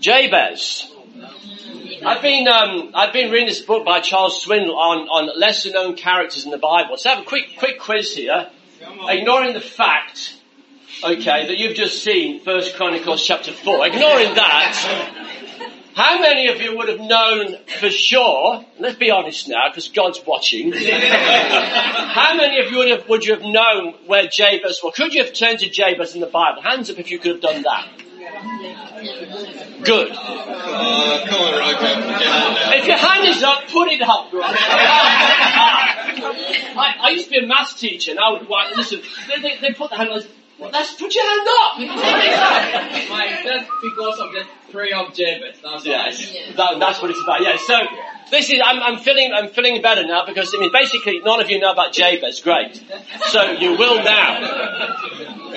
Jabez. I've been um, I've been reading this book by Charles Swindoll on on lesser known characters in the Bible. So I have a quick quick quiz here, ignoring the fact, okay, that you've just seen First Chronicles chapter four. Ignoring that, how many of you would have known for sure? Let's be honest now, because God's watching. how many of you would have would you have known where Jabez was? Could you have turned to Jabez in the Bible? Hands up if you could have done that. Good. Uh, come on, Roger. If your hand is up, put it up. I, I used to be a maths teacher, and I would like, listen. They, they, they put the hand. up, Well, that's put your hand up. That's because of the prayer of Jabez. That's Yes, that, that's what it's about. Yeah. So this is. I'm, I'm feeling. I'm feeling better now because I mean, basically, none of you know about Jabez. Great. So you will now.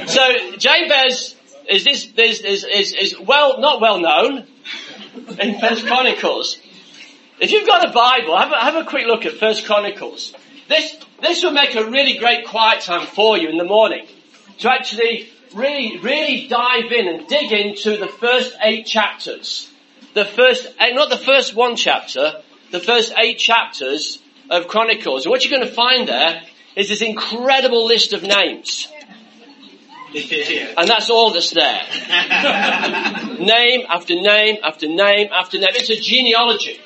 So Jabez is this is is is, is well not well known in First Chronicles. If you've got a Bible, have a, have a quick look at First Chronicles. This this will make a really great quiet time for you in the morning to actually really really dive in and dig into the first eight chapters. The first, eh, not the first one chapter, the first eight chapters of Chronicles. And what you're going to find there is this incredible list of names. And that's all that's there. name after name after name after name. It's a genealogy.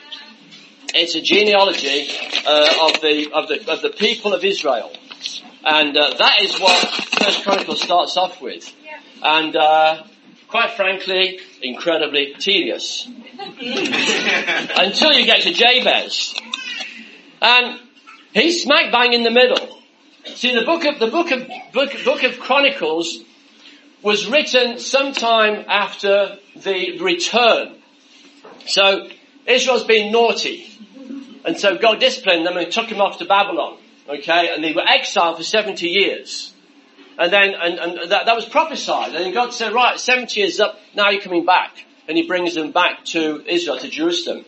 It's a genealogy uh, of the of the of the people of Israel, and uh, that is what First Chronicles starts off with. And uh, quite frankly, incredibly tedious until you get to Jabez, and he's smack bang in the middle. See, the book of the book of book, book of Chronicles was written sometime after the return. So Israel's been naughty, and so God disciplined them and took them off to Babylon. Okay, and they were exiled for seventy years, and then and, and that, that was prophesied. And God said, "Right, seventy years up. Now you're coming back," and He brings them back to Israel, to Jerusalem.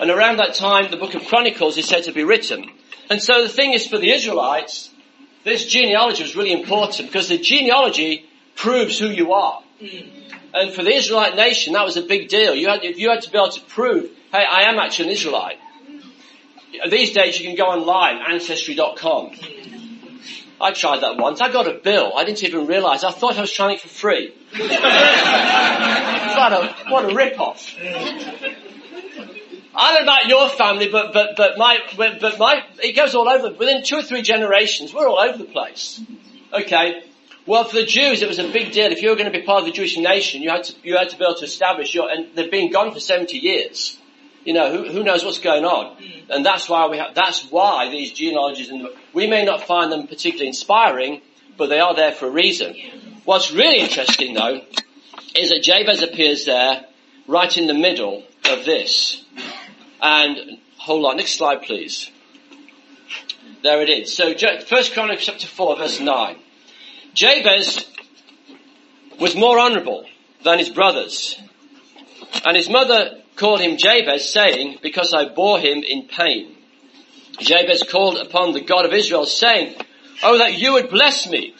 And around that time, the book of Chronicles is said to be written. And so the thing is for the Israelites, this genealogy was really important because the genealogy proves who you are. Mm. And for the Israelite nation, that was a big deal. You had, you had to be able to prove, hey, I am actually an Israelite. These days you can go online, ancestry.com. I tried that once. I got a bill. I didn't even realize. I thought I was trying it for free. what a, what a rip-off. I don't know about your family, but, but, but my, but my, it goes all over. Within two or three generations, we're all over the place. Okay. Well, for the Jews, it was a big deal. If you were going to be part of the Jewish nation, you had to, you had to be able to establish your, and they've been gone for 70 years. You know, who, who knows what's going on? Hmm. And that's why we have, that's why these genealogies, in the, we may not find them particularly inspiring, but they are there for a reason. What's really interesting though, is that Jabez appears there, right in the middle of this. And, hold on, next slide please. There it is. So, First Chronicles chapter 4 verse 9. Jabez was more honourable than his brothers. And his mother called him Jabez, saying, Because I bore him in pain. Jabez called upon the God of Israel, saying, Oh, that you would bless me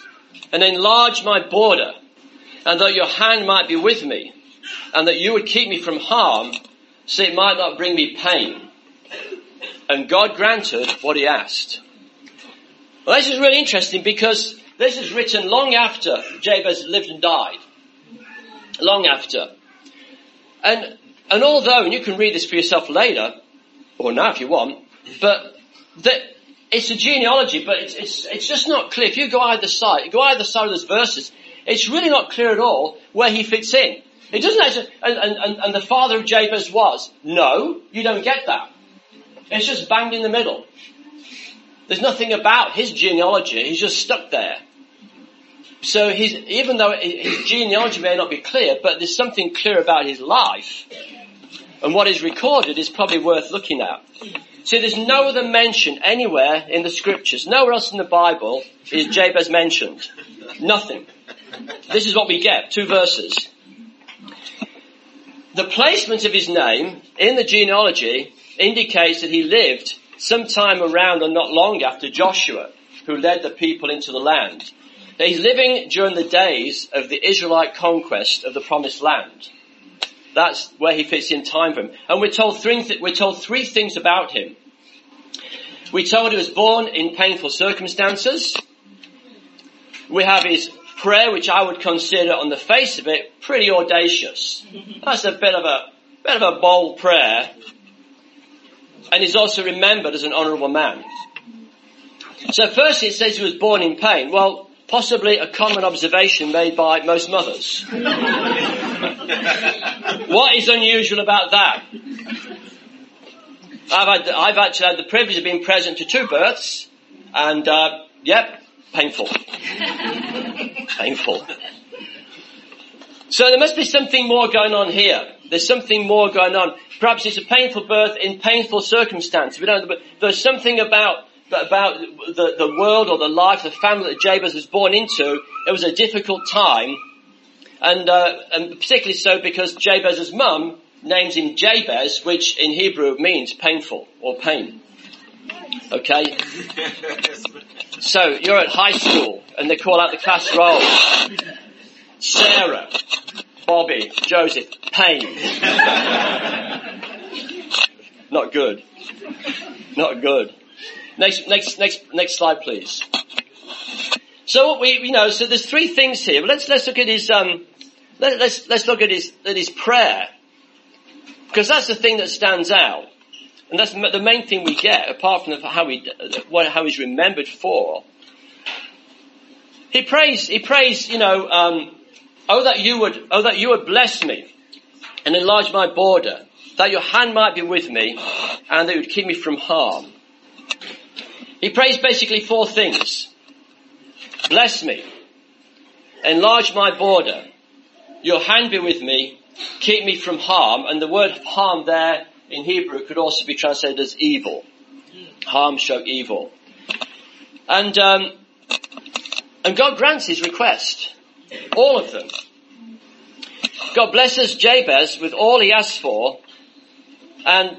and enlarge my border, and that your hand might be with me, and that you would keep me from harm, so it might not bring me pain. And God granted what he asked. Well, this is really interesting because this is written long after Jabez lived and died. Long after. And, and although, and you can read this for yourself later, or now if you want, but that it's a genealogy, but it's, it's, it's just not clear. If you go either side, go either side of those verses, it's really not clear at all where he fits in. It doesn't actually, and, and, and the father of Jabez was. No, you don't get that. It's just banged in the middle. There's nothing about his genealogy. He's just stuck there. So he's, even though his genealogy may not be clear, but there's something clear about his life. And what is recorded is probably worth looking at. See, there's no other mention anywhere in the scriptures, nowhere else in the Bible is Jabez mentioned. Nothing. This is what we get, two verses. The placement of his name in the genealogy indicates that he lived sometime around or not long after Joshua, who led the people into the land. He's living during the days of the Israelite conquest of the promised land. that's where he fits in time frame. And we're told three, th- we're told three things about him. We're told he was born in painful circumstances. We have his prayer, which I would consider on the face of it pretty audacious. That's a bit of a, bit of a bold prayer. And he's also remembered as an honourable man. So first it says he was born in pain. Well, possibly a common observation made by most mothers. what is unusual about that? I've, had, I've actually had the privilege of being present to two births, and uh, yep, painful. painful. So there must be something more going on here. There's something more going on. Perhaps it's a painful birth in painful circumstances. We don't but there's something about about the, the world or the life, the family that Jabez was born into. It was a difficult time, and, uh, and particularly so because Jabez's mum names him Jabez, which in Hebrew means painful or pain. Okay? So you're at high school and they call out the class roll. Sarah, Bobby, Joseph, Payne. Not good. Not good. Next, next, next, next slide, please. So what we, you know, so there's three things here. Let's let's look at his um, let, let's let's look at his at his prayer because that's the thing that stands out, and that's the main thing we get apart from how he what how he's remembered for. He prays. He prays. You know, um, oh that you would oh that you would bless me and enlarge my border, that your hand might be with me, and that you would keep me from harm. He prays basically four things. Bless me. Enlarge my border. Your hand be with me. Keep me from harm. And the word harm there in Hebrew it could also be translated as evil. Harm show evil. And, um, and God grants his request. All of them. God blesses Jabez with all he asks for. And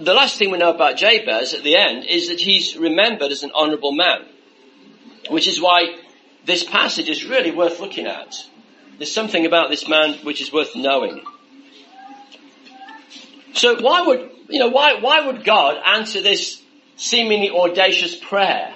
the last thing we know about Jabez at the end is that he's remembered as an honourable man, which is why this passage is really worth looking at. There's something about this man which is worth knowing. So why would, you know, why, why would God answer this seemingly audacious prayer?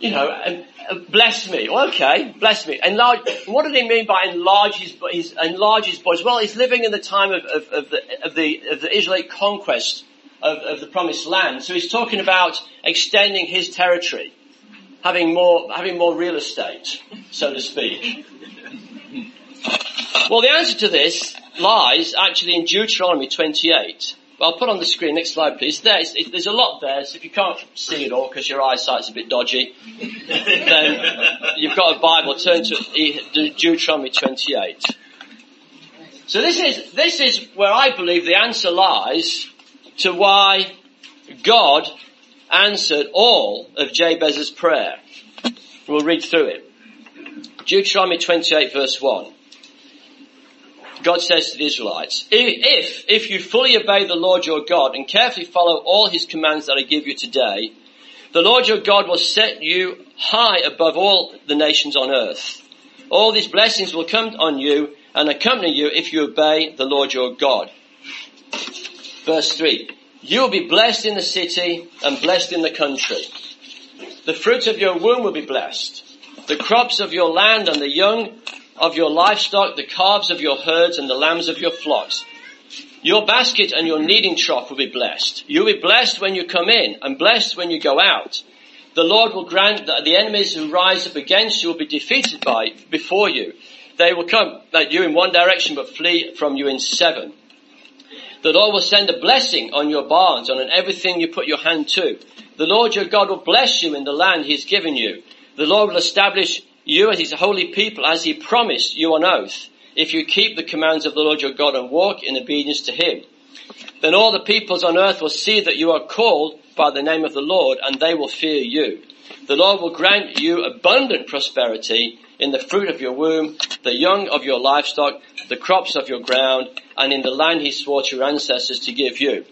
You know, bless me. okay, bless me. Enlarge. What did he mean by enlarge his, his enlarge his borders? Well, he's living in the time of, of, of, the, of the of the Israelite conquest of, of the promised land. So he's talking about extending his territory, having more, having more real estate, so to speak. Well, the answer to this lies actually in Deuteronomy 28. Well, I'll put on the screen, next slide please. There's, it, there's a lot there, so if you can't see it all because your eyesight's a bit dodgy, then you've got a Bible, turn to Deuteronomy 28. So this is, this is where I believe the answer lies to why God answered all of Jabez's prayer. We'll read through it. Deuteronomy 28 verse 1. God says to the Israelites, if, if you fully obey the Lord your God and carefully follow all his commands that I give you today, the Lord your God will set you high above all the nations on earth. All these blessings will come on you and accompany you if you obey the Lord your God. Verse 3. You will be blessed in the city and blessed in the country. The fruits of your womb will be blessed. The crops of your land and the young of your livestock, the calves of your herds and the lambs of your flocks. Your basket and your kneading trough will be blessed. You'll be blessed when you come in and blessed when you go out. The Lord will grant that the enemies who rise up against you will be defeated by, before you. They will come at you in one direction but flee from you in seven. The Lord will send a blessing on your barns and on everything you put your hand to. The Lord your God will bless you in the land he has given you. The Lord will establish you as his holy people as he promised you on oath, if you keep the commands of the Lord your God and walk in obedience to him. Then all the peoples on earth will see that you are called by the name of the Lord and they will fear you. The Lord will grant you abundant prosperity in the fruit of your womb, the young of your livestock, the crops of your ground, and in the land he swore to your ancestors to give you.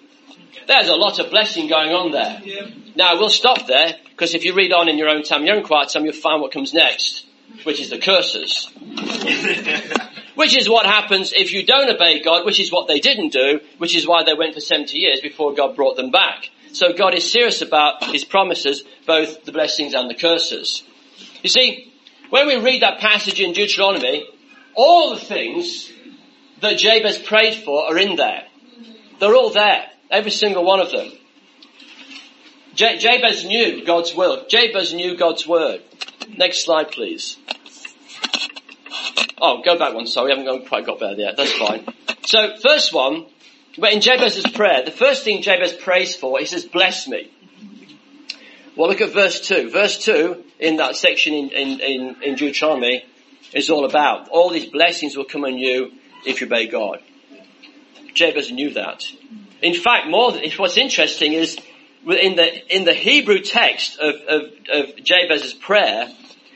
There's a lot of blessing going on there. Yeah. Now we'll stop there, because if you read on in your own time, your own quiet time, you'll find what comes next, which is the curses. Which is what happens if you don't obey God, which is what they didn't do, which is why they went for 70 years before God brought them back. So God is serious about His promises, both the blessings and the curses. You see, when we read that passage in Deuteronomy, all the things that Jabez prayed for are in there. They're all there. Every single one of them. Jabez knew God's will. Jabez knew God's word. Next slide, please. Oh, go back one. Sorry, we haven't quite got there yet. That's fine. So, first one, but in Jabez's prayer, the first thing Jabez prays for, he says, bless me. Well, look at verse 2. Verse 2 in that section in, in, in, in Deuteronomy is all about all these blessings will come on you if you obey God. Jabez knew that. In fact, more than, what's interesting is in the, in the Hebrew text of, of, of Jabez's prayer,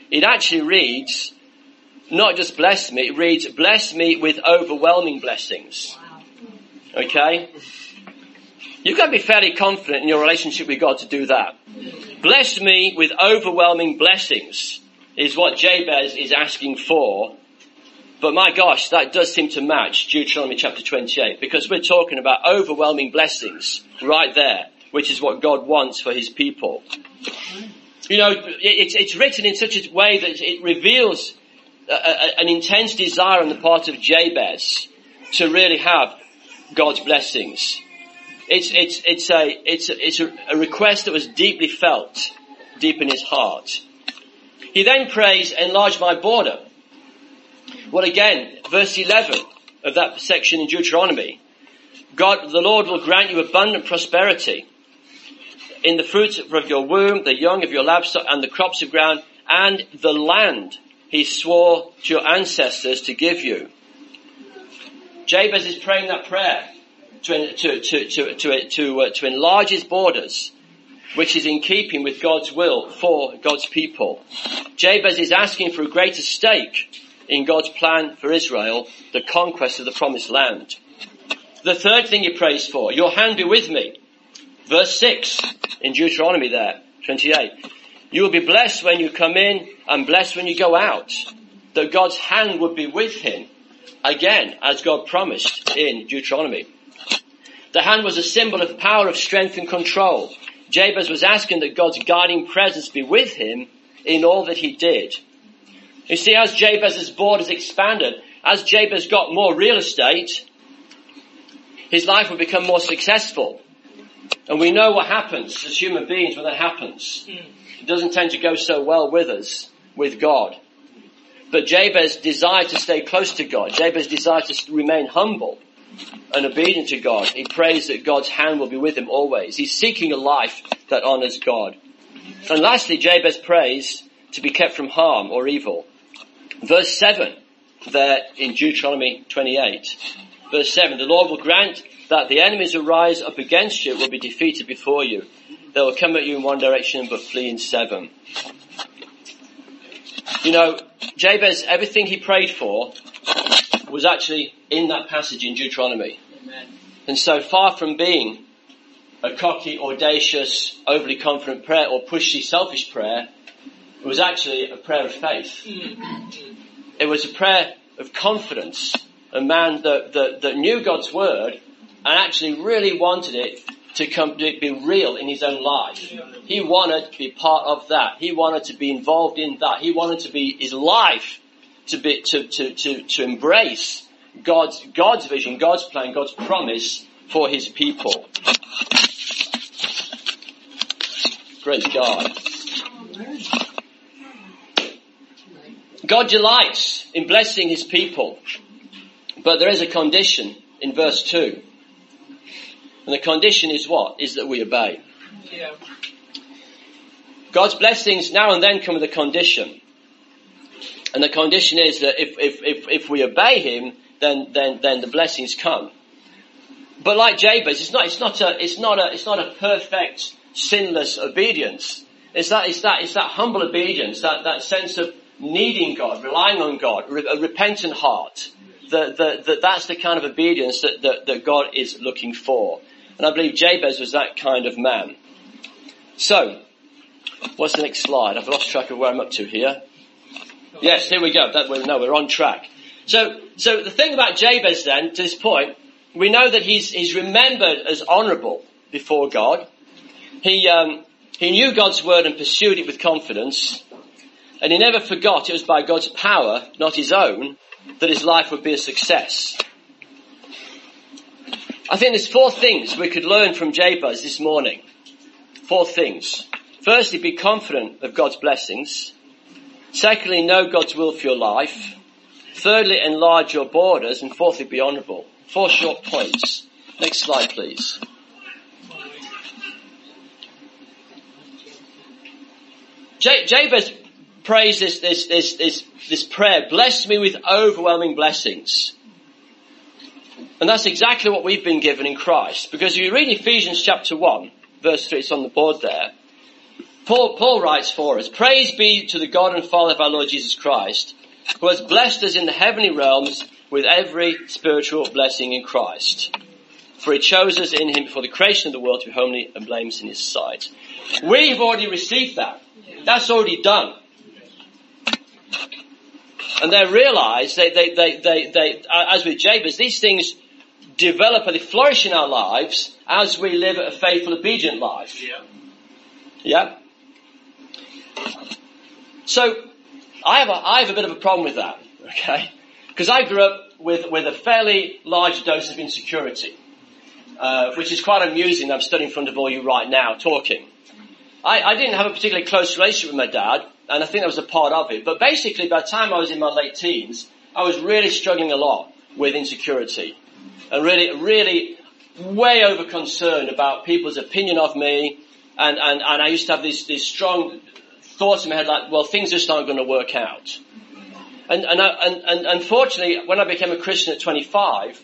it actually reads, not just bless me, it reads, bless me with overwhelming blessings. Okay? You've got to be fairly confident in your relationship with God to do that. Bless me with overwhelming blessings is what Jabez is asking for. But my gosh, that does seem to match Deuteronomy chapter 28 because we're talking about overwhelming blessings right there, which is what God wants for his people. You know, it's, it's written in such a way that it reveals a, a, an intense desire on the part of Jabez to really have God's blessings. It's, it's, it's, a, it's, a, it's a, a request that was deeply felt, deep in his heart. He then prays, enlarge my border. Well again, verse 11 of that section in Deuteronomy, God, the Lord will grant you abundant prosperity in the fruits of your womb, the young of your livestock, and the crops of ground, and the land he swore to your ancestors to give you. Jabez is praying that prayer to, to, to, to, to, to, uh, to enlarge his borders, which is in keeping with God's will for God's people. Jabez is asking for a greater stake in God's plan for Israel, the conquest of the promised land. The third thing he prays for, your hand be with me. Verse 6 in Deuteronomy there, 28. You will be blessed when you come in and blessed when you go out. That God's hand would be with him again, as God promised in Deuteronomy. The hand was a symbol of power, of strength and control. Jabez was asking that God's guiding presence be with him in all that he did. You see, as Jabez's borders expanded, as Jabez got more real estate, his life would become more successful. And we know what happens as human beings when that happens. Hmm. It doesn't tend to go so well with us, with God. But Jabez desired to stay close to God. Jabez desired to remain humble and obedient to God. He prays that God's hand will be with him always. He's seeking a life that honors God. And lastly, Jabez prays to be kept from harm or evil. Verse 7 there in Deuteronomy 28. Verse 7, the Lord will grant that the enemies who rise up against you will be defeated before you. They will come at you in one direction but flee in seven. You know, Jabez, everything he prayed for was actually in that passage in Deuteronomy. Amen. And so far from being a cocky, audacious, overly confident prayer or pushy, selfish prayer, it was actually a prayer of faith. It was a prayer of confidence. A man that, that, that knew God's word and actually really wanted it to come to be real in his own life. He wanted to be part of that. He wanted to be involved in that. He wanted to be his life to be to to to, to embrace God's God's vision, God's plan, God's promise for his people. Praise God. God delights in blessing his people, but there is a condition in verse 2. And the condition is what? Is that we obey. Yeah. God's blessings now and then come with a condition. And the condition is that if, if, if, if we obey Him, then, then, then the blessings come. But like Jabez, it's not, it's not a, it's not a, it's not a perfect, sinless obedience. It's that, it's that, it's that humble obedience, that, that sense of needing God, relying on God, a repentant heart. That, that, that that's the kind of obedience that, that, that God is looking for. And I believe Jabez was that kind of man. So, what's the next slide? I've lost track of where I'm up to here. Yes, here we go. That, no, we're on track. So, so the thing about Jabez then, to this point, we know that he's, he's remembered as honourable before God. He, um, he knew God's word and pursued it with confidence. And he never forgot it was by God's power, not his own, that his life would be a success. I think there's four things we could learn from Jabez this morning. Four things. Firstly, be confident of God's blessings. Secondly, know God's will for your life. Thirdly, enlarge your borders. And fourthly, be honourable. Four short points. Next slide, please. Jabez prays this, this, this, this, this prayer, bless me with overwhelming blessings. And that's exactly what we've been given in Christ. Because if you read Ephesians chapter 1, verse 3, it's on the board there. Paul, Paul writes for us, Praise be to the God and Father of our Lord Jesus Christ, who has blessed us in the heavenly realms with every spiritual blessing in Christ. For he chose us in him before the creation of the world to be holy and blameless in his sight. We've already received that. That's already done. And they realize, they, they, they, they, they, as with Jabez, these things develop and they flourish in our lives as we live a faithful, obedient life. Yeah. Yeah? So, I have a, I have a bit of a problem with that, okay? Because I grew up with, with a fairly large dose of insecurity, uh, which is quite amusing. I'm standing in front of all you right now talking. I, I didn't have a particularly close relationship with my dad, and I think that was a part of it. But basically, by the time I was in my late teens, I was really struggling a lot with insecurity, and really, really way over concerned about people's opinion of me, and, and, and I used to have these, these strong thoughts in my head like, well, things just aren't going to work out. And, and, I, and, and unfortunately, when I became a Christian at 25,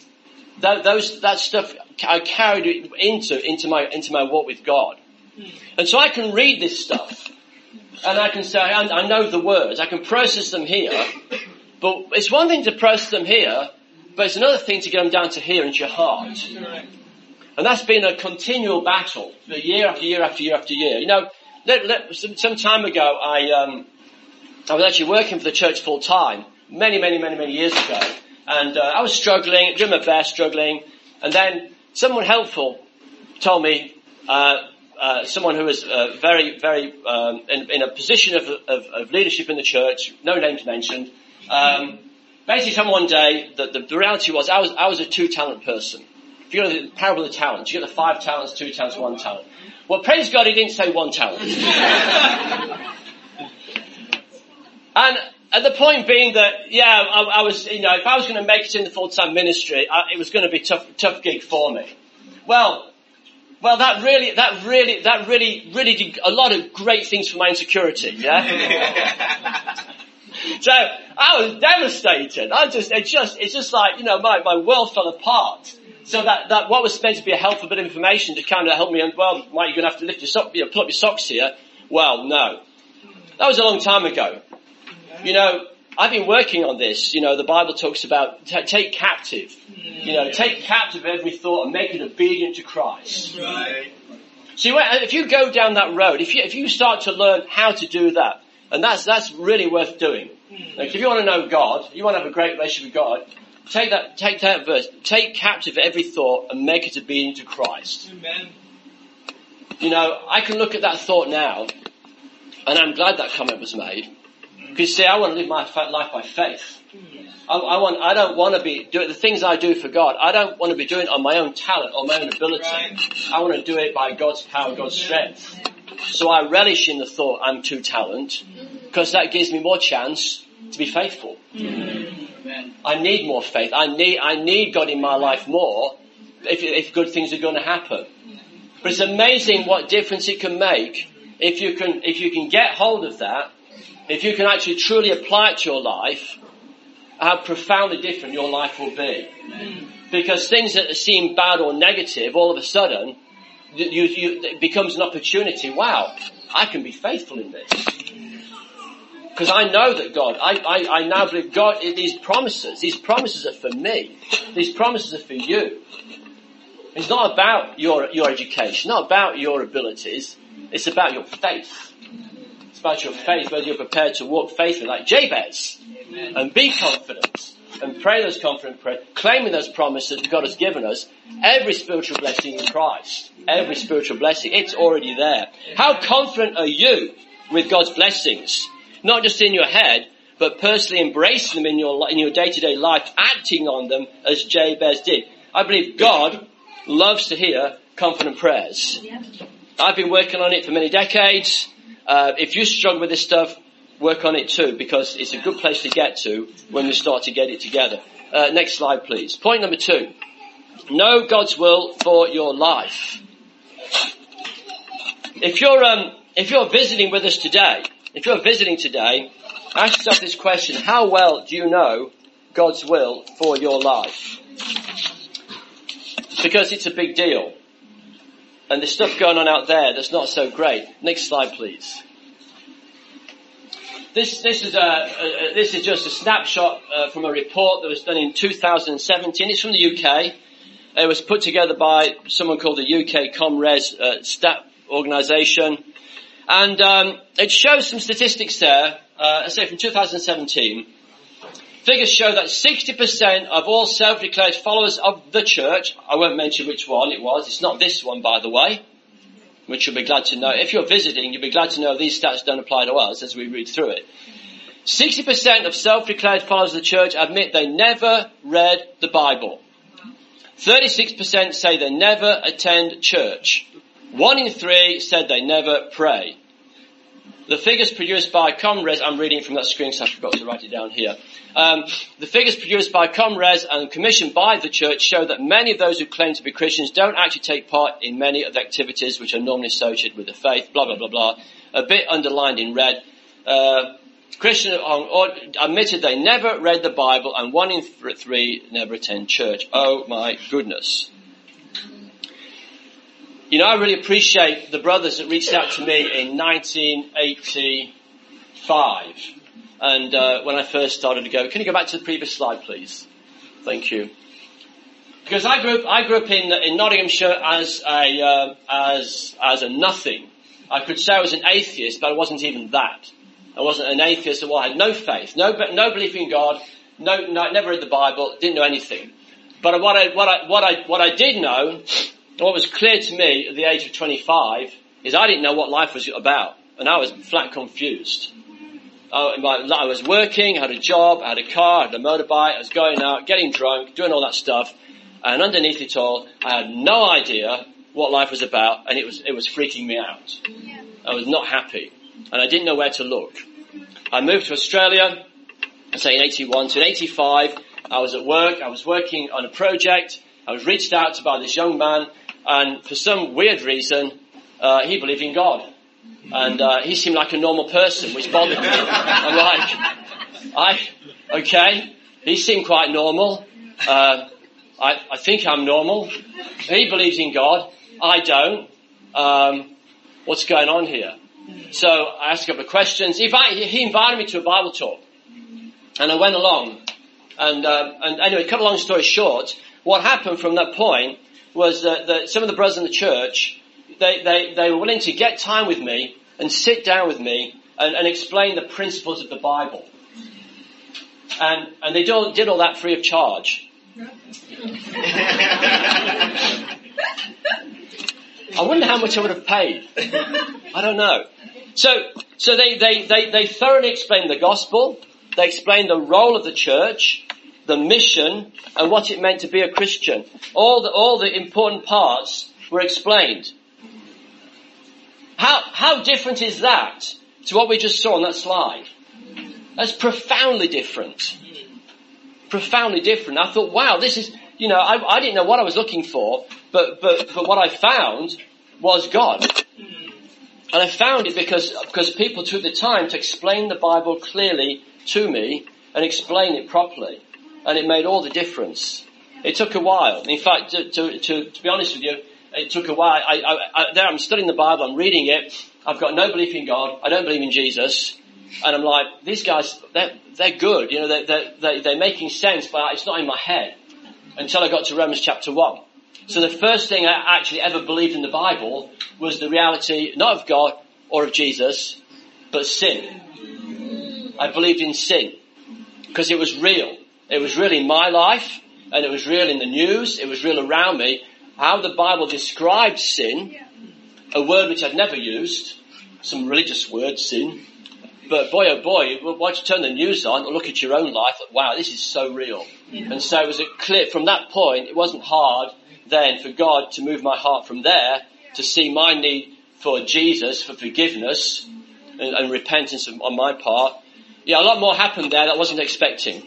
that, those, that stuff I carried into, into my, into my walk with God. Hmm. And so I can read this stuff and I can say, I, I know the words, I can process them here, but it's one thing to process them here, but it's another thing to get them down to here into your heart. And that's been a continual battle, year after year after year after year. You know, let, let, some, some, time ago, I, um, I was actually working for the church full time, many, many, many, many years ago, and uh, I was struggling, doing my best, struggling, and then someone helpful told me, uh, uh, someone who was uh, very, very um, in, in, a position of, of, of, leadership in the church, no names mentioned. Um, basically, told me one day that the, the, reality was I was I was a two talent person. If you know the parable of the talents, you get the five talents, two talents, one talent. Well, praise God, he didn't say one talent. and at the point being that, yeah, I, I, was, you know, if I was going to make it in the full-time ministry, I, it was going to be a tough, tough gig for me. Well, well, that really, that really, that really, really did a lot of great things for my insecurity, yeah? so, I was devastated. I just, it just, it's just like, you know, my, my world fell apart. So that, that what was meant to be a helpful bit of information to kind of help me, and well, Mike, you're going to have to lift your sock, you know, pull up your socks here. Well, no. That was a long time ago. You know, I've been working on this. You know, the Bible talks about t- take captive. You know, take captive every thought and make it obedient to Christ. Right. See, if you go down that road, if you, if you start to learn how to do that, and that's, that's really worth doing. Hmm. Like, if you want to know God, you want to have a great relationship with God, take that, take that verse, take captive every thought and make it obedient to Christ. Amen. You know, I can look at that thought now, and I'm glad that comment was made, because see, I want to live my life by faith. I, I, want, I don't want to be doing the things I do for God. I don't want to be doing it on my own talent or my own ability. I want to do it by God's power, God's strength. So I relish in the thought I'm two talent because that gives me more chance to be faithful. I need more faith. I need, I need God in my life more if, if good things are going to happen. But it's amazing what difference it can make if you can, if you can get hold of that if you can actually truly apply it to your life, how profoundly different your life will be. Because things that seem bad or negative, all of a sudden, you, you, it becomes an opportunity. Wow, I can be faithful in this. Because I know that God, I, I, I now believe God, these promises, these promises are for me. These promises are for you. It's not about your, your education, not about your abilities. It's about your faith. It's about your faith, whether you're prepared to walk faithfully like Jabez Amen. and be confident and pray those confident prayers, claiming those promises that God has given us, every spiritual blessing in Christ, every spiritual blessing, it's already there. How confident are you with God's blessings? Not just in your head, but personally embracing them in your, in your day-to-day life, acting on them as Jabez did. I believe God loves to hear confident prayers. I've been working on it for many decades. Uh, if you struggle with this stuff, work on it too, because it's a good place to get to when we start to get it together. Uh, next slide, please. Point number two. Know God's will for your life. If you're, um, if you're visiting with us today, if you're visiting today, ask yourself this question. How well do you know God's will for your life? Because it's a big deal. And there's stuff going on out there that's not so great. Next slide, please. This, this, is, a, a, this is just a snapshot uh, from a report that was done in 2017. It's from the UK. It was put together by someone called the UK ComRes uh, Stat Organisation. And um, it shows some statistics there, uh, I say from 2017. Figures show that 60% of all self-declared followers of the church, I won't mention which one it was, it's not this one by the way, which you'll be glad to know. If you're visiting, you'll be glad to know these stats don't apply to us as we read through it. 60% of self-declared followers of the church admit they never read the Bible. 36% say they never attend church. One in three said they never pray. The figures produced by ComRes, I'm reading from that screen so I forgot to write it down here. Um, the figures produced by ComRes and commissioned by the church show that many of those who claim to be Christians don't actually take part in many of the activities which are normally associated with the faith, blah, blah, blah, blah. A bit underlined in red. Uh, Christians admitted they never read the Bible and one in three never attend church. Oh my goodness. You know, I really appreciate the brothers that reached out to me in 1985. And uh, when I first started to go, can you go back to the previous slide, please? Thank you. Because I grew up, I grew up in, in Nottinghamshire as a, uh, as, as a nothing. I could say I was an atheist, but I wasn't even that. I wasn't an atheist, well, I had no faith, no, no belief in God, no, no, never read the Bible, didn't know anything. But what I, what I, what I, what I did know what was clear to me at the age of 25 is I didn't know what life was about. And I was flat confused. I, was working, had a job, had a car, had a motorbike, I was going out, getting drunk, doing all that stuff. And underneath it all, I had no idea what life was about and it was, it was freaking me out. I was not happy. And I didn't know where to look. I moved to Australia, say in 81 to in 85. I was at work, I was working on a project. I was reached out to by this young man and for some weird reason, uh, he believed in God. And uh, he seemed like a normal person, which bothered me. I'm like, I, okay, he seemed quite normal. Uh, I, I think I'm normal. He believes in God. I don't. Um, what's going on here? So I asked a couple of questions. He he invited me to a Bible talk, and I went along. And, uh, and anyway, cut a long story short, what happened from that point was that, that some of the brothers in the church, they, they, they were willing to get time with me and sit down with me and, and explain the principles of the Bible. And, and they all, did all that free of charge. I wonder how much I would have paid. I don't know. So, so they, they, they, they thoroughly explained the gospel. They explained the role of the church the mission, and what it meant to be a Christian. All the, all the important parts were explained. How, how different is that to what we just saw on that slide? That's profoundly different. Profoundly different. I thought, wow, this is, you know, I, I didn't know what I was looking for, but, but, but what I found was God. And I found it because, because people took the time to explain the Bible clearly to me and explain it properly and it made all the difference. It took a while. In fact, to, to, to, to be honest with you, it took a while. I, I, I, there I'm studying the Bible, I'm reading it, I've got no belief in God, I don't believe in Jesus, and I'm like, these guys, they're, they're good, you know, they're, they're, they're making sense, but it's not in my head. Until I got to Romans chapter 1. So the first thing I actually ever believed in the Bible was the reality, not of God or of Jesus, but sin. I believed in sin. Because it was real. It was real in my life, and it was real in the news, it was real around me, how the Bible described sin, a word which I'd never used, some religious word, sin. But boy oh boy, once you turn the news on and look at your own life, wow, this is so real. And so it was a clear, from that point, it wasn't hard then for God to move my heart from there to see my need for Jesus, for forgiveness and, and repentance on my part. Yeah, a lot more happened there that I wasn't expecting.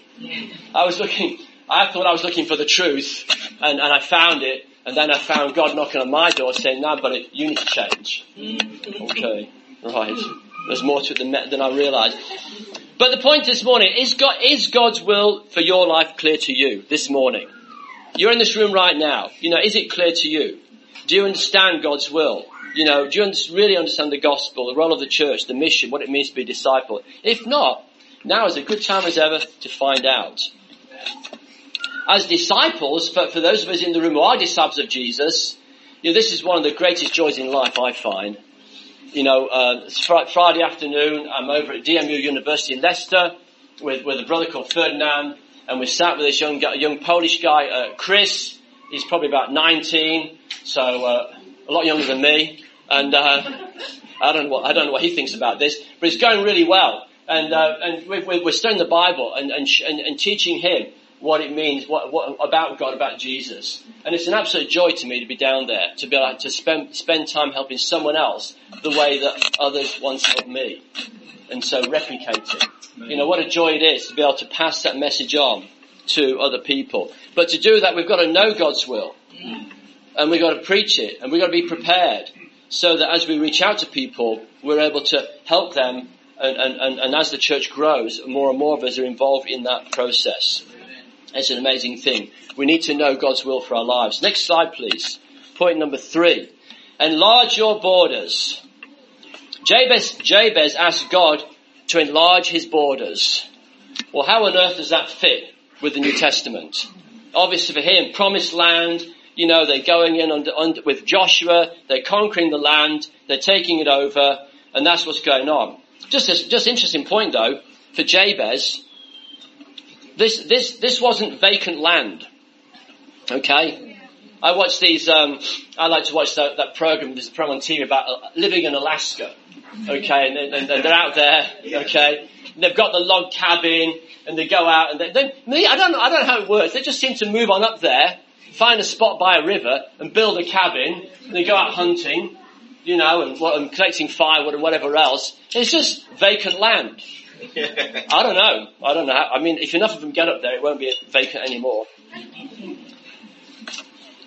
I was looking, I thought I was looking for the truth and, and I found it and then I found God knocking on my door saying, no, but it, you need to change. Okay, right. There's more to it than, than I realized. But the point this morning, is, God, is God's will for your life clear to you this morning? You're in this room right now. You know, is it clear to you? Do you understand God's will? You know, do you really understand the gospel, the role of the church, the mission, what it means to be a disciple? If not, now is a good time as ever to find out. As disciples, for, for those of us in the room who are disciples of Jesus, you know, this is one of the greatest joys in life, I find. You know, uh, fr- Friday afternoon, I'm over at DMU University in Leicester with, with a brother called Ferdinand, and we sat with this young, young Polish guy, uh, Chris. He's probably about 19, so uh, a lot younger than me, and uh, I don't know what I don't know what he thinks about this, but it's going really well. And uh, and we're, we're studying the Bible and and, and, and teaching him what it means, what, what about God, about Jesus. And it's an absolute joy to me to be down there, to be able to spend spend time helping someone else the way that others once helped me, and so replicating. You know what a joy it is to be able to pass that message on to other people. But to do that, we've got to know God's will and we've got to preach it and we've got to be prepared so that as we reach out to people, we're able to help them and, and, and, as the church grows, more and more of us are involved in that process. It's an amazing thing. We need to know God's will for our lives. Next slide, please. Point number three. Enlarge your borders. Jabez, Jabez asked God to enlarge his borders. Well, how on earth does that fit with the New Testament? Obviously for him, promised land, you know, they're going in under, under, with Joshua, they're conquering the land, they're taking it over, and that's what's going on. Just a, just interesting point though, for Jabez, this, this, this wasn't vacant land. Okay? I watch these, um, I like to watch that, that program, there's a program on TV about uh, living in Alaska. Okay, and, and, and they're out there, okay, and they've got the log cabin, and they go out, and they, they, me, I don't, I don't know how it works, they just seem to move on up there, find a spot by a river and build a cabin. And they go out hunting, you know, and, and collecting firewood and whatever else. It's just vacant land. I don't know. I don't know. I mean, if enough of them get up there, it won't be vacant anymore.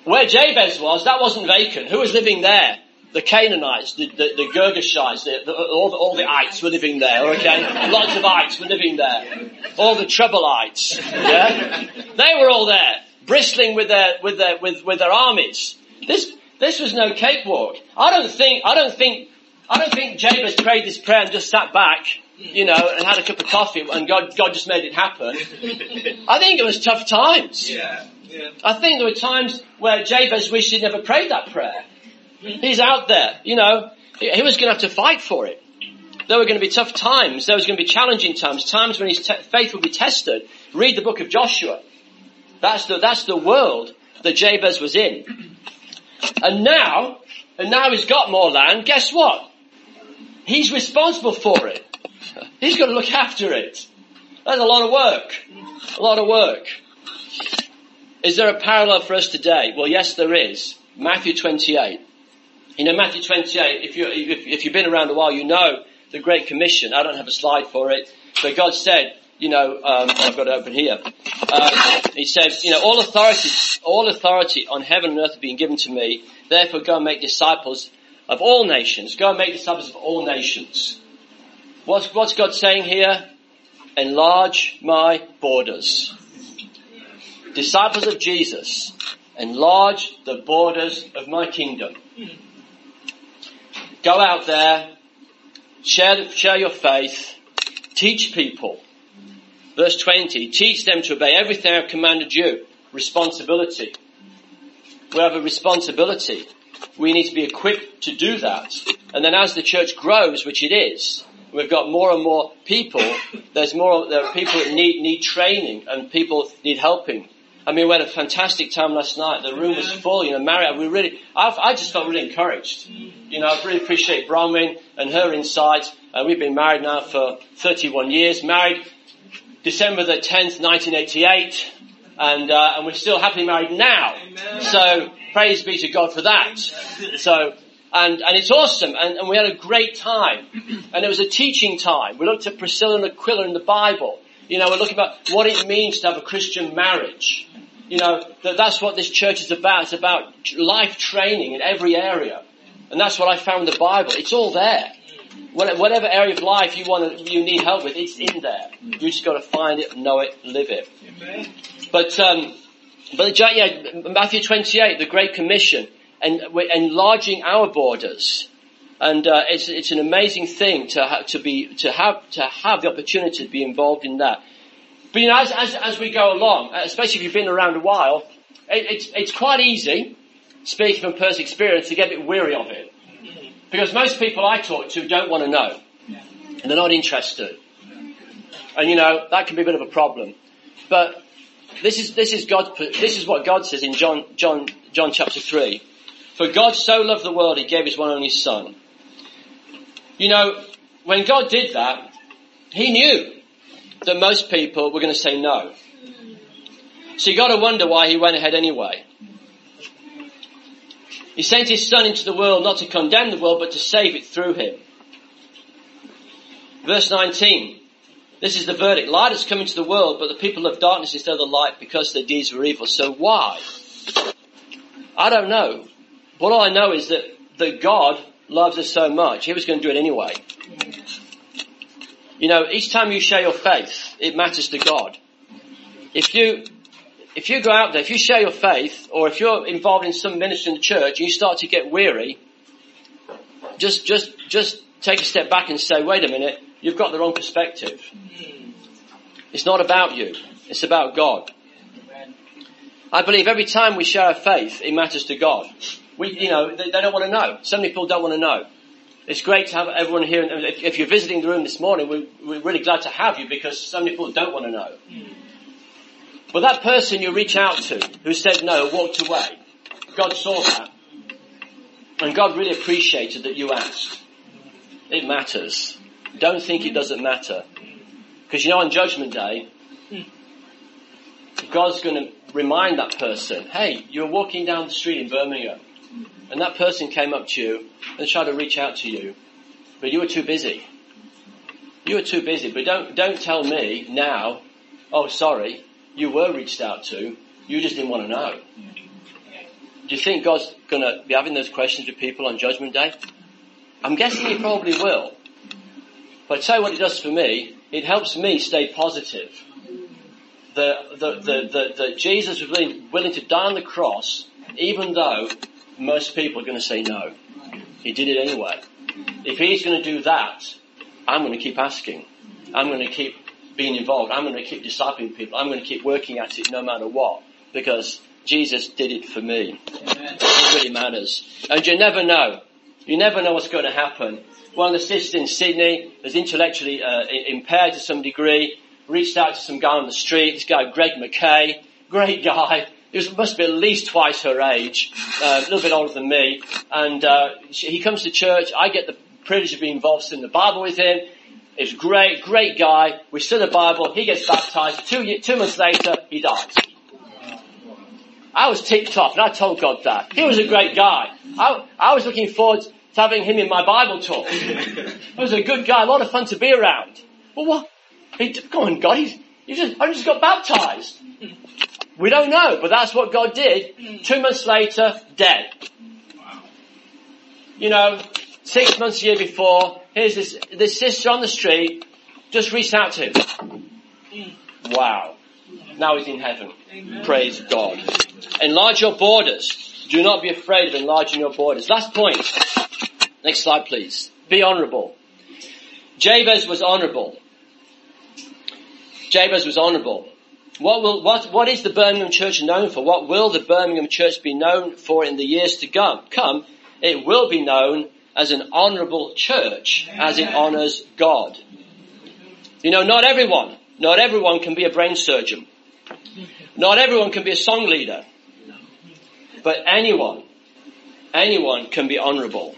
Where Jabez was, that wasn't vacant. Who was living there? The Canaanites, the, the, the Girgashites, the, the, all, the, all the ites were living there, okay? Lots of ites were living there. All the troubleites, yeah? They were all there bristling with their, with their, with, with their armies. This, this was no cakewalk. I don't think, I don't think, I don't think Jabez prayed this prayer and just sat back, you know, and had a cup of coffee and God, God just made it happen. I think it was tough times. Yeah. Yeah. I think there were times where Jabez wished he'd never prayed that prayer. He's out there, you know, he was going to have to fight for it. There were going to be tough times. There was going to be challenging times, times when his te- faith would be tested. Read the book of Joshua. That's the, that's the world that Jabez was in. And now, and now he's got more land, guess what? He's responsible for it. He's got to look after it. That's a lot of work. A lot of work. Is there a parallel for us today? Well, yes, there is. Matthew 28. You know, Matthew 28, if, you, if, if you've been around a while, you know the Great Commission. I don't have a slide for it, but God said, you know, um, I've got it open here. Uh, he says, you know, all authority, all authority on heaven and earth has been given to me. Therefore, go and make disciples of all nations. Go and make disciples of all nations. What's, what's God saying here? Enlarge my borders. Disciples of Jesus, enlarge the borders of my kingdom. Go out there, share, share your faith, teach people, Verse 20, teach them to obey everything I've commanded you. Responsibility. We have a responsibility. We need to be equipped to do that. And then as the church grows, which it is, We've got more and more people. There's more, there are people that need, need training and people need helping. I mean, we had a fantastic time last night. The room was full, you know, Marriott, we really, I've, I just felt really encouraged. You know, I really appreciate Bronwyn and her insights. Uh, we've been married now for 31 years. Married December the 10th, 1988. And, uh, and we're still happily married now. So, praise be to God for that. So, and, and it's awesome. And, and we had a great time. And it was a teaching time. We looked at Priscilla and Aquila in the Bible. You know, we're looking about what it means to have a Christian marriage. You know, that that's what this church is about. It's about life training in every area. And that's what I found in the Bible. It's all there. Whatever area of life you want to, you need help with, it's in there. You just got to find it, know it, live it. But, um, but yeah, Matthew 28, the Great Commission and we're enlarging our borders. And uh, it's it's an amazing thing to ha- to be to have to have the opportunity to be involved in that. But you know, as as, as we go along, uh, especially if you've been around a while, it, it's it's quite easy, speaking from personal experience, to get a bit weary of it, because most people I talk to don't want to know, and they're not interested, and you know that can be a bit of a problem. But this is this is God. This is what God says in John John John chapter three. For God so loved the world, he gave his one only son. You know, when God did that, he knew that most people were going to say no. So you got to wonder why he went ahead anyway. He sent his son into the world not to condemn the world, but to save it through him. Verse 19. This is the verdict. Light has come into the world, but the people of darkness instead of the light because their deeds were evil. So why? I don't know. But all I know is that, that God loves us so much, He was going to do it anyway. You know, each time you share your faith, it matters to God. If you, if you go out there, if you share your faith, or if you're involved in some ministry in the church, and you start to get weary, just, just, just take a step back and say, wait a minute, you've got the wrong perspective. It's not about you. It's about God. I believe every time we share our faith, it matters to God. We, you know, they, they don't want to know. So many people don't want to know. It's great to have everyone here. If, if you're visiting the room this morning, we, we're really glad to have you because so many people don't want to know. But that person you reach out to who said no, walked away, God saw that. And God really appreciated that you asked. It matters. Don't think it doesn't matter. Because you know on Judgment Day, God's going to remind that person, hey, you're walking down the street in Birmingham and that person came up to you and tried to reach out to you, but you were too busy. You were too busy, but don't, don't tell me now, oh sorry, you were reached out to, you just didn't want to know. Do you think God's gonna be having those questions with people on Judgment Day? I'm guessing He probably will. But I tell you what it does for me, it helps me stay positive. That, that, that, that Jesus was willing, willing to die on the cross, even though most people are going to say no. He did it anyway. If he's going to do that, I'm going to keep asking. I'm going to keep being involved. I'm going to keep discipling people. I'm going to keep working at it no matter what. Because Jesus did it for me. Amen. It really matters. And you never know. You never know what's going to happen. One of the sisters in Sydney was intellectually uh, impaired to some degree, reached out to some guy on the street, this guy Greg McKay, great guy, he was, must be at least twice her age, uh, a little bit older than me. And uh, she, he comes to church. I get the privilege of being involved in the Bible with him. It's great, great guy. We study the Bible. He gets baptized. Two, two months later, he dies. I was ticked off, and I told God that. He was a great guy. I, I was looking forward to having him in my Bible talk. he was a good guy, a lot of fun to be around. Well, what? He, come on, God, he's, he just, I just got baptized. We don't know, but that's what God did. Two months later, dead. You know, six months a year before, here's this, this sister on the street, just reached out to him. Wow. Now he's in heaven. Amen. Praise God. Enlarge your borders. Do not be afraid of enlarging your borders. Last point. Next slide please. Be honorable. Jabez was honorable. Jabez was honorable. What will, what, what is the Birmingham church known for? What will the Birmingham church be known for in the years to come? Come, it will be known as an honourable church as it honours God. You know, not everyone, not everyone can be a brain surgeon. Not everyone can be a song leader. But anyone, anyone can be honourable.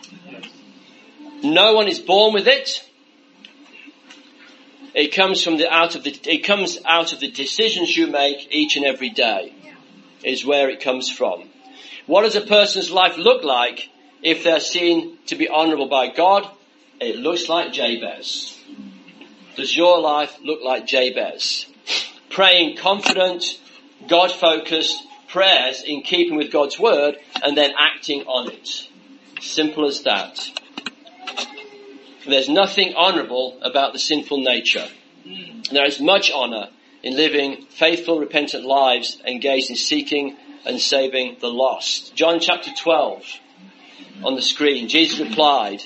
No one is born with it. It comes from the out of the it comes out of the decisions you make each and every day. Is where it comes from. What does a person's life look like if they're seen to be honourable by God? It looks like Jabez. Does your life look like Jabez? Praying confident, God focused prayers in keeping with God's word and then acting on it. Simple as that. There's nothing honourable about the sinful nature. There is much honour in living faithful, repentant lives engaged in seeking and saving the lost. John chapter 12 on the screen. Jesus replied,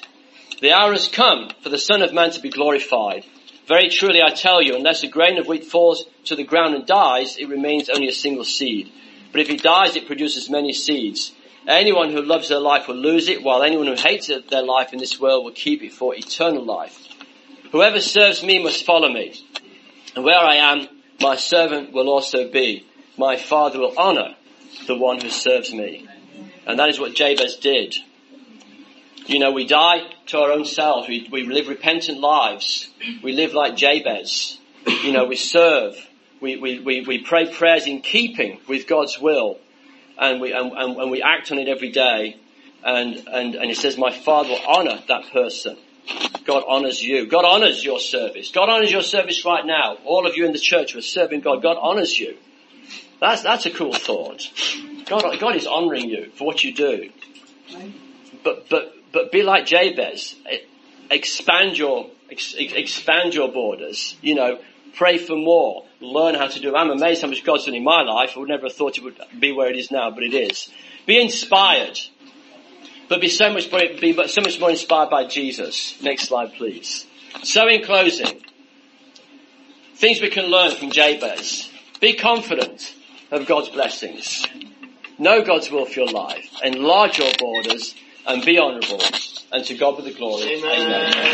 The hour has come for the Son of Man to be glorified. Very truly I tell you, unless a grain of wheat falls to the ground and dies, it remains only a single seed. But if it dies, it produces many seeds. Anyone who loves their life will lose it, while anyone who hates their life in this world will keep it for eternal life. Whoever serves me must follow me. And where I am, my servant will also be. My father will honor the one who serves me. And that is what Jabez did. You know, we die to our own selves. We, we live repentant lives. We live like Jabez. You know, we serve. We, we, we, we pray prayers in keeping with God's will and we, and, and, and we act on it every day. And, and, and it says, my father will honor that person. God honors you. God honors your service. God honors your service right now. All of you in the church who are serving God, God honors you. That's, that's a cool thought. God, God is honoring you for what you do. But, but, but be like Jabez. Expand your, ex, expand your borders. You know, pray for more. Learn how to do it. I'm amazed how much God's done in my life. I would never have thought it would be where it is now, but it is. Be inspired. But be so much, be so much more inspired by Jesus. Next slide, please. So in closing, things we can learn from Jabez. Be confident of God's blessings. Know God's will for your life. Enlarge your borders and be honourable. And to God be the glory. Amen. Amen.